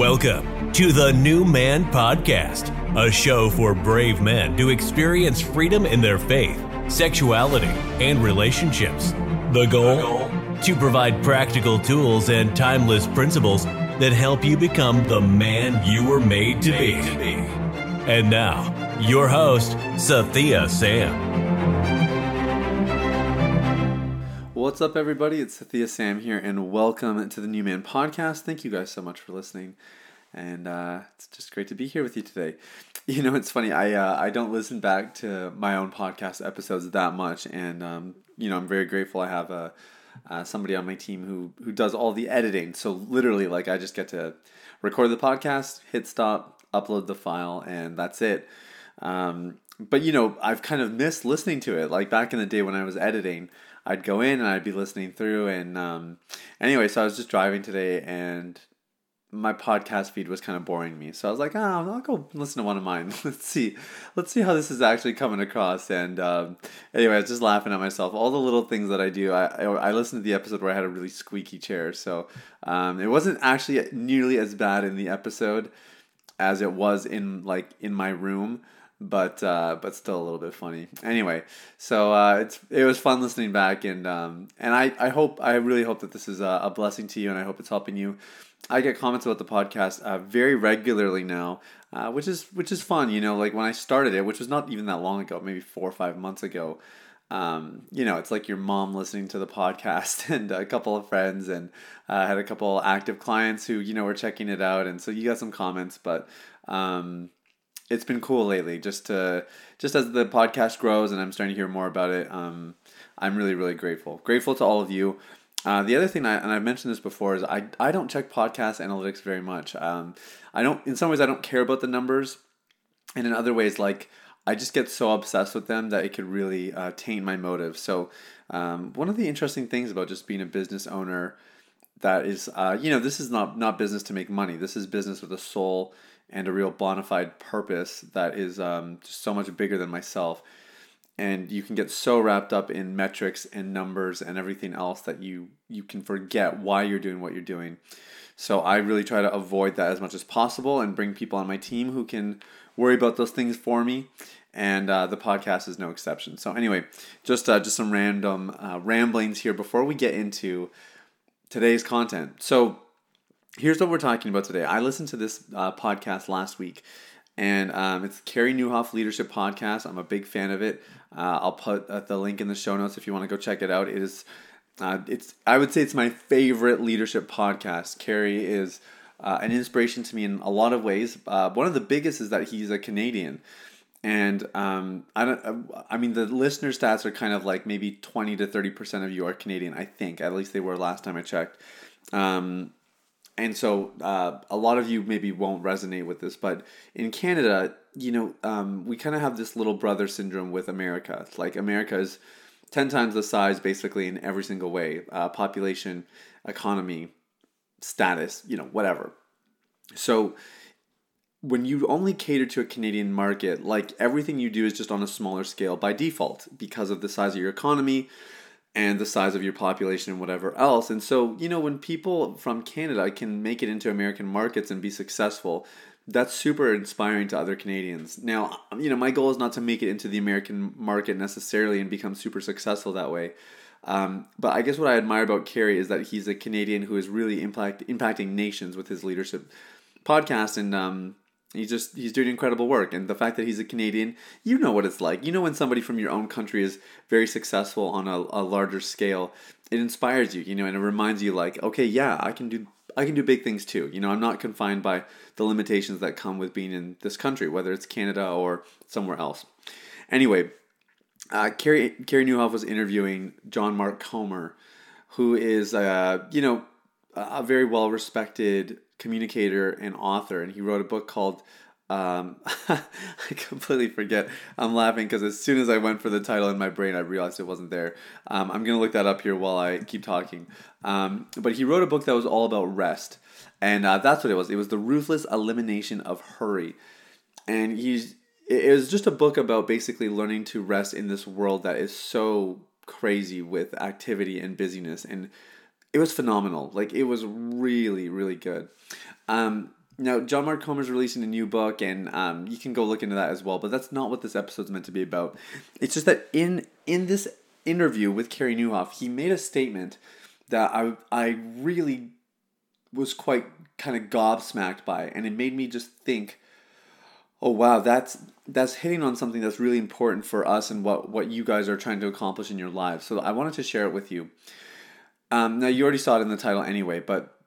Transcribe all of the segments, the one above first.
Welcome to the New Man Podcast, a show for brave men to experience freedom in their faith, sexuality, and relationships. The goal? To provide practical tools and timeless principles that help you become the man you were made to be. And now, your host, Sathiya Sam. What's up, everybody? It's Thea Sam here, and welcome to the New Man Podcast. Thank you guys so much for listening, and uh, it's just great to be here with you today. You know, it's funny. I uh, I don't listen back to my own podcast episodes that much, and um, you know, I'm very grateful. I have a uh, somebody on my team who who does all the editing. So literally, like, I just get to record the podcast, hit stop, upload the file, and that's it. Um, but you know, I've kind of missed listening to it. Like back in the day when I was editing. I'd go in and I'd be listening through. And um, anyway, so I was just driving today and my podcast feed was kind of boring me. So I was like, oh, I'll go listen to one of mine. let's see. Let's see how this is actually coming across. And um, anyway, I was just laughing at myself. All the little things that I do. I, I, listened to the episode where I had a really squeaky chair. So um, it wasn't actually nearly as bad in the episode as it was in like in my room but uh, but still a little bit funny. Anyway, so uh, it's it was fun listening back, and um, and I, I hope I really hope that this is a, a blessing to you, and I hope it's helping you. I get comments about the podcast uh, very regularly now, uh, which is which is fun. You know, like when I started it, which was not even that long ago, maybe four or five months ago. Um, you know, it's like your mom listening to the podcast, and a couple of friends, and uh, had a couple active clients who you know were checking it out, and so you got some comments, but. Um, it's been cool lately just to just as the podcast grows and i'm starting to hear more about it um, i'm really really grateful. Grateful to all of you. Uh, the other thing I, and i've mentioned this before is i, I don't check podcast analytics very much. Um, i don't in some ways i don't care about the numbers and in other ways like i just get so obsessed with them that it could really uh, taint my motive. So um, one of the interesting things about just being a business owner that is uh, you know this is not not business to make money. This is business with a soul and a real bona fide purpose that is um, just so much bigger than myself. And you can get so wrapped up in metrics and numbers and everything else that you you can forget why you're doing what you're doing. So I really try to avoid that as much as possible and bring people on my team who can worry about those things for me. And uh, the podcast is no exception. So anyway, just uh, just some random uh, ramblings here before we get into today's content. So here's what we're talking about today. I listened to this uh, podcast last week, and um, it's Carey Nieuwhof Leadership Podcast. I'm a big fan of it. Uh, I'll put uh, the link in the show notes if you want to go check it out. It is, uh, it's I would say it's my favorite leadership podcast. Carey is uh, an inspiration to me in a lot of ways. Uh, one of the biggest is that he's a Canadian. And um, I don't. I mean, the listener stats are kind of like maybe twenty to thirty percent of you are Canadian. I think at least they were last time I checked. Um, and so uh, a lot of you maybe won't resonate with this, but in Canada, you know, um, we kind of have this little brother syndrome with America. It's like America is ten times the size, basically in every single way: uh, population, economy, status, you know, whatever. So when you only cater to a Canadian market, like everything you do is just on a smaller scale by default because of the size of your economy, and the size of your population and whatever else. And so, you know, when people from Canada can make it into American markets and be successful, that's super inspiring to other Canadians. Now, you know, my goal is not to make it into the American market necessarily and become super successful that way. Um, but I guess what I admire about Carey is that he's a Canadian who is really impact, impacting nations with his leadership podcast. And um, He's just he's doing incredible work, and the fact that he's a Canadian, you know what it's like. You know when somebody from your own country is very successful on a, a larger scale, it inspires you, you know, and it reminds you like, okay, yeah, I can do I can do big things too. You know, I'm not confined by the limitations that come with being in this country, whether it's Canada or somewhere else. Anyway, uh, Carey Carey Nieuwhof was interviewing John Mark Comer, who is uh, you know a very well respected communicator and author, and he wrote a book called. Um, I completely forget. I'm laughing because as soon as I went for the title in my brain, I realized it wasn't there. Um, I'm gonna look that up here while I keep talking. Um, but he wrote a book that was all about rest, and uh, that's what it was. It was the ruthless elimination of hurry, and he's. It was just a book about basically learning to rest in this world that is so crazy with activity and busyness and it was phenomenal. Like it was really, really good. Um, now, John Mark Comer's releasing a new book, and um, you can go look into that as well. But that's not what this episode's meant to be about. It's just that in in this interview with Carey Nieuwhof, he made a statement that I I really was quite kind of gobsmacked by, and it made me just think, oh wow, that's that's hitting on something that's really important for us and what what you guys are trying to accomplish in your lives. So I wanted to share it with you. Um, now you already saw it in the title anyway, but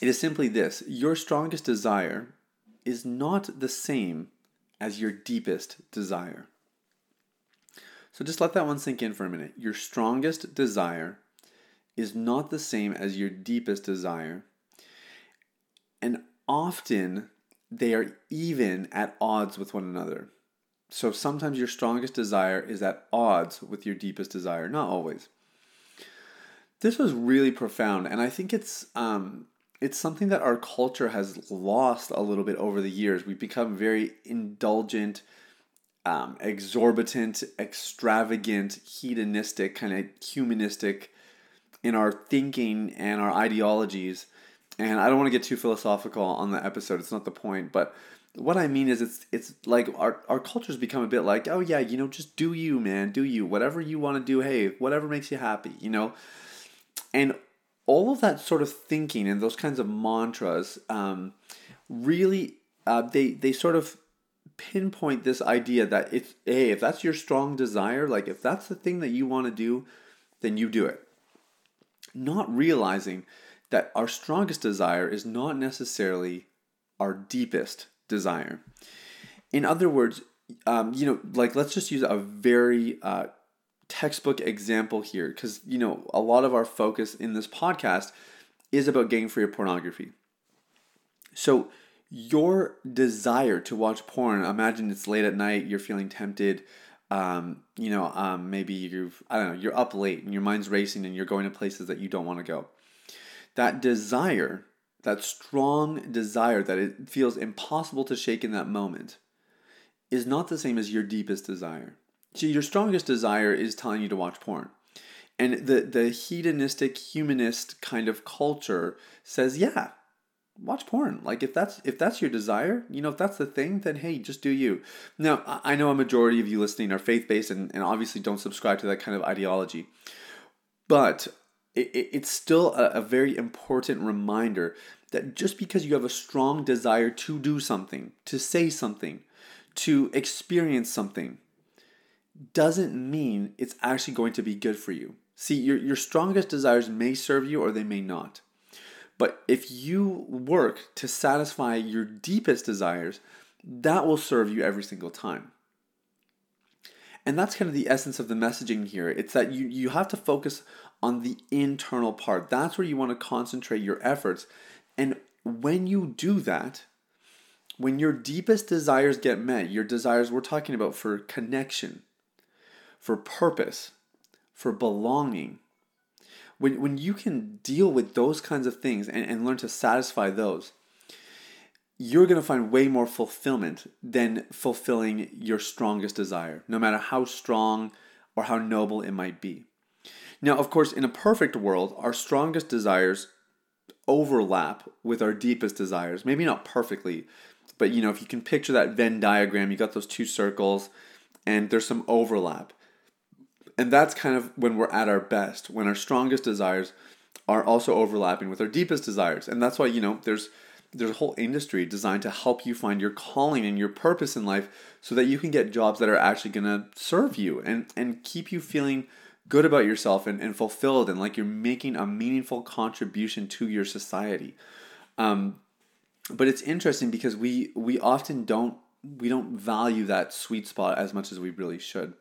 it is simply this your strongest desire is not the same as your deepest desire. So just let that one sink in for a minute. Your strongest desire is not the same as your deepest desire. And often they are even at odds with one another. So sometimes your strongest desire is at odds with your deepest desire, not always. This was really profound, and I think it's um, it's something that our culture has lost a little bit over the years. We've become very indulgent, um, exorbitant, extravagant, hedonistic, kind of humanistic in our thinking and our ideologies. And I don't want to get too philosophical on the episode. It's not the point, but what I mean is it's it's like our our culture's become a bit like, oh yeah, you know, just do you, man, do you. Whatever you want to do, hey, whatever makes you happy, you know? And all of that sort of thinking and those kinds of mantras um, really uh, they they sort of pinpoint this idea that it's hey if that's your strong desire like if that's the thing that you want to do then you do it. Not realizing that our strongest desire is not necessarily our deepest desire. In other words um, you know like let's just use a very uh, textbook example here because you know a lot of our focus in this podcast is about getting free of pornography. So your desire to watch porn imagine it's late at night you're feeling tempted um, you know um, maybe you've i don't know you're up late and your mind's racing and you're going to places that you don't want to go. That desire that strong desire that it feels impossible to shake in that moment is not the same as your deepest desire so your strongest desire is telling you to watch porn. And the, the hedonistic humanist kind of culture says, yeah, watch porn. Like if that's if that's your desire, you know, if that's the thing, then hey, just do you. Now I know a majority of you listening are faith based and, and obviously don't subscribe to that kind of ideology. But it, it, it's still a, a very important reminder that just because you have a strong desire to do something, to say something, to experience something, doesn't mean it's actually going to be good for you. See, your, your strongest desires may serve you or they may not. But if you work to satisfy your deepest desires, that will serve you every single time. And that's kind of the essence of the messaging here. It's that you, you have to focus on the internal part. That's where you want to concentrate your efforts. And when you do that, when your deepest desires get met, your desires we're talking about for connection, for purpose, for belonging. When, when you can deal with those kinds of things and, and learn to satisfy those, you're going to find way more fulfillment than fulfilling your strongest desire, no matter how strong or how noble it might be. Now, of course, in a perfect world, our strongest desires overlap with our deepest desires. Maybe not perfectly, but you know, if you can picture that Venn diagram, you got those two circles and there's some overlap. And that's kind of when we're at our best, when our strongest desires are also overlapping with our deepest desires. And that's why, you know, there's there's a whole industry designed to help you find your calling and your purpose in life so that you can get jobs that are actually going to serve you and and keep you feeling good about yourself and, and fulfilled and like you're making a meaningful contribution to your society. Um, but it's interesting because we we often don't we don't value that sweet spot as much as we really should.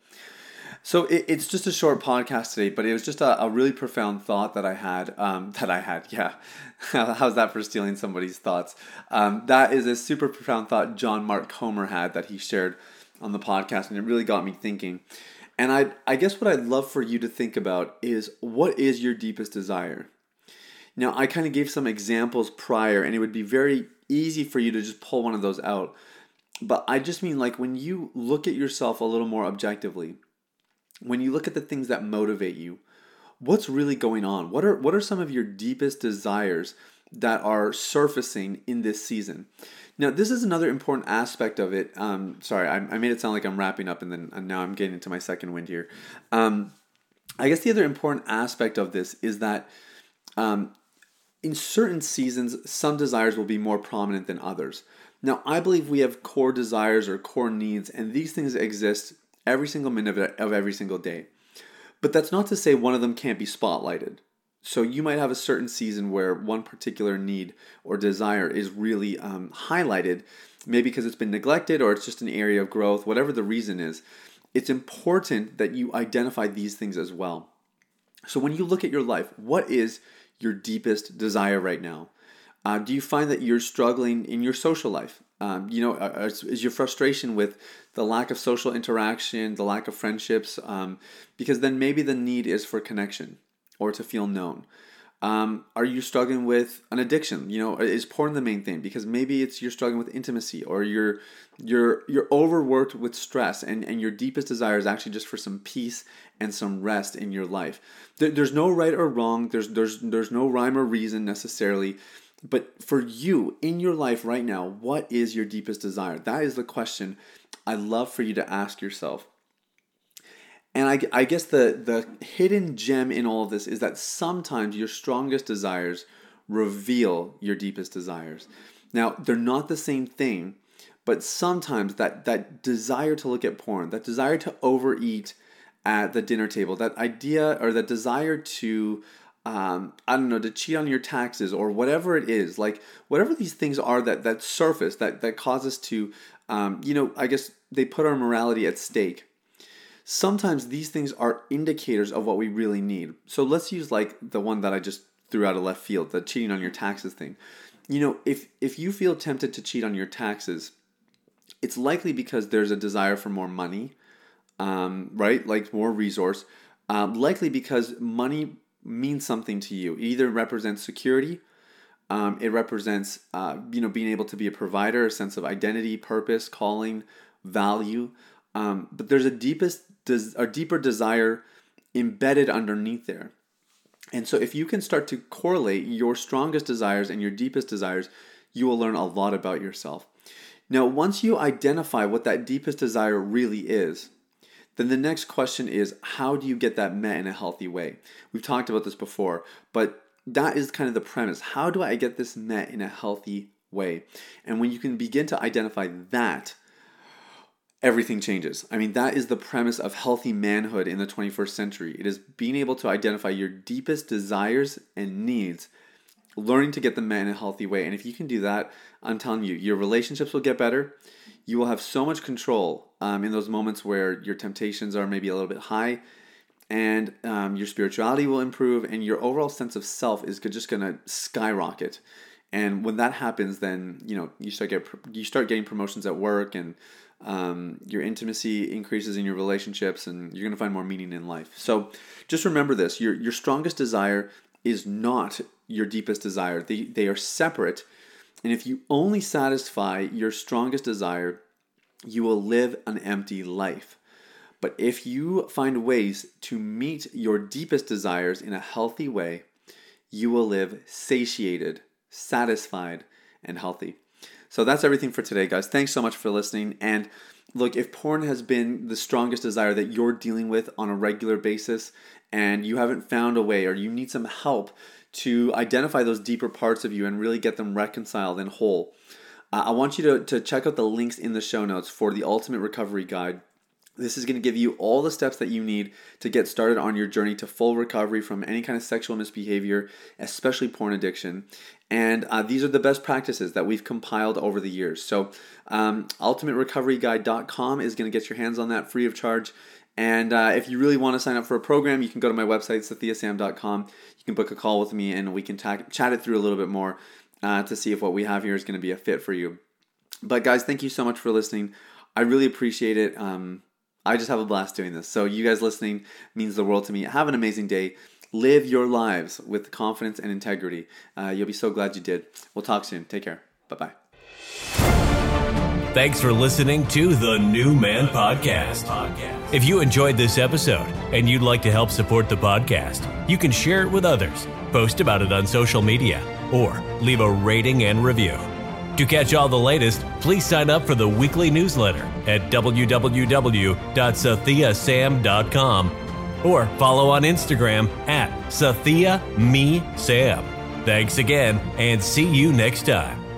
So it, it's just a short podcast today, but it was just a, a really profound thought that I had. Um, that I had, yeah. How's that for stealing somebody's thoughts? Um, that is a super profound thought John Mark Comer had that he shared on the podcast, and it really got me thinking. And I, I guess what I'd love for you to think about is what is your deepest desire? Now, I kind of gave some examples prior, and it would be very easy for you to just pull one of those out. But I just mean like when you look at yourself a little more objectively, when you look at the things that motivate you, what's really going on? What are what are some of your deepest desires that are surfacing in this season. Now, this is another important aspect of it. Um, sorry, I, I, made it sound like I'm wrapping up, and then and now I'm getting into my second wind here. Um, I guess the other important aspect of this is that um, in certain seasons, some desires will be more prominent than others. Now, I believe we have core desires or core needs, and these things exist every single minute of every single day. But that's not to say one of them can't be spotlighted. So you might have a certain season where one particular need or desire is really um, highlighted, maybe because it's been neglected or it's just an area of growth, whatever the reason is. It's important that you identify these things as well. So when you look at your life, what is your deepest desire right now? Uh, do you find that you're struggling in your social life? Um, you know, uh, is, is, your frustration with the lack of social interaction, the lack of friendships? Um, because then maybe the need is for connection or to feel known. Um, are you struggling with an addiction? You know, is porn the main thing? Because maybe it's you're struggling with intimacy, or you're you're you're overworked with stress, and and your deepest desire is actually just for some peace and some rest in your life. There, there's no right or wrong. There's there's there's no rhyme or reason necessarily. But for you in your life right now, what is your deepest desire? That is the question I love for you to ask yourself. And I, I guess the, the hidden gem in all of this is that sometimes your strongest desires reveal your deepest desires. Now, they're not the same thing, but sometimes that, that desire to look at porn, that desire to overeat at the dinner table, that idea or that desire to um, I don't know, to cheat on your taxes or whatever it is, like whatever these things are that that surface that that cause us to, um, you know, I guess they put our morality at stake. Sometimes these things are indicators of what we really need. So let's use like the one that I just threw out of left field, the cheating on your taxes thing. You know, if if you feel tempted to cheat on your taxes, it's likely because there's a desire for more money, um, right? Like more resource. Um, likely because money means something to you. It either represents security, um, it represents uh, you know being able to be a provider, a sense of identity, purpose, calling, value. Um, but there's a deepest, des- a deeper desire embedded underneath there. And so, if you can start to correlate your strongest desires and your deepest desires, you will learn a lot about yourself. Now, once you identify what that deepest desire really is, then the next question is how do you get that met in a healthy way? We've talked about this before, but that is kind of the premise. How do I get this met in a healthy way? And when you can begin to identify that, everything changes. I mean, that is the premise of healthy manhood in the 21st century. It is being able to identify your deepest desires and needs, learning to get them met in a healthy way. And if you can do that, I'm telling you, your relationships will get better you will have so much control um, in those moments where your temptations are maybe a little bit high and um, your spirituality will improve and your overall sense of self is just going to skyrocket. And when that happens then you know you start get you start getting promotions at work and um, your intimacy increases in your relationships and you're going to find more meaning in life. So just remember this your, your strongest desire is not your deepest desire. They, they are separate and if you only satisfy your strongest desire, you will live an empty life. But if you find ways to meet your deepest desires in a healthy way, you will live satiated, satisfied, and healthy. So that's everything for today, guys. Thanks so much for listening. And look, if porn has been the strongest desire that you're dealing with on a regular basis and you haven't found a way or you need some help to identify those deeper parts of you and really get them reconciled and whole. Uh, I want you to, to check out the links in the show notes for the Ultimate Recovery Guide. This is going to give you all the steps that you need to get started on your journey to full recovery from any kind of sexual misbehavior, especially porn addiction. And uh, these are the best practices that we've compiled over the years. So, um, ultimaterecoveryguide.com is going to get your hands on that free of charge. And uh, if you really want to sign up for a program, you can go to my website, sathiyasam.com. You can book a call with me and we can ta- chat it through a little bit more uh, to see if what we have here is going to be a fit for you. But guys, thank you so much for listening. I really appreciate it. Um, I just have a blast doing this. So you guys listening means the world to me. Have an amazing day. Live your lives with confidence and integrity. Uh, you'll be so glad you did. We'll talk soon. Take care. Bye bye. Thanks for listening to the New Man Podcast. If you enjoyed this episode and you'd like to help support the podcast, you can share it with others, post about it on social media, or leave a rating and review. To catch all the latest, please sign up for the weekly newsletter at www.sathiyasam.com or follow on Instagram at Sathia Me Sam. Thanks again and see you next time.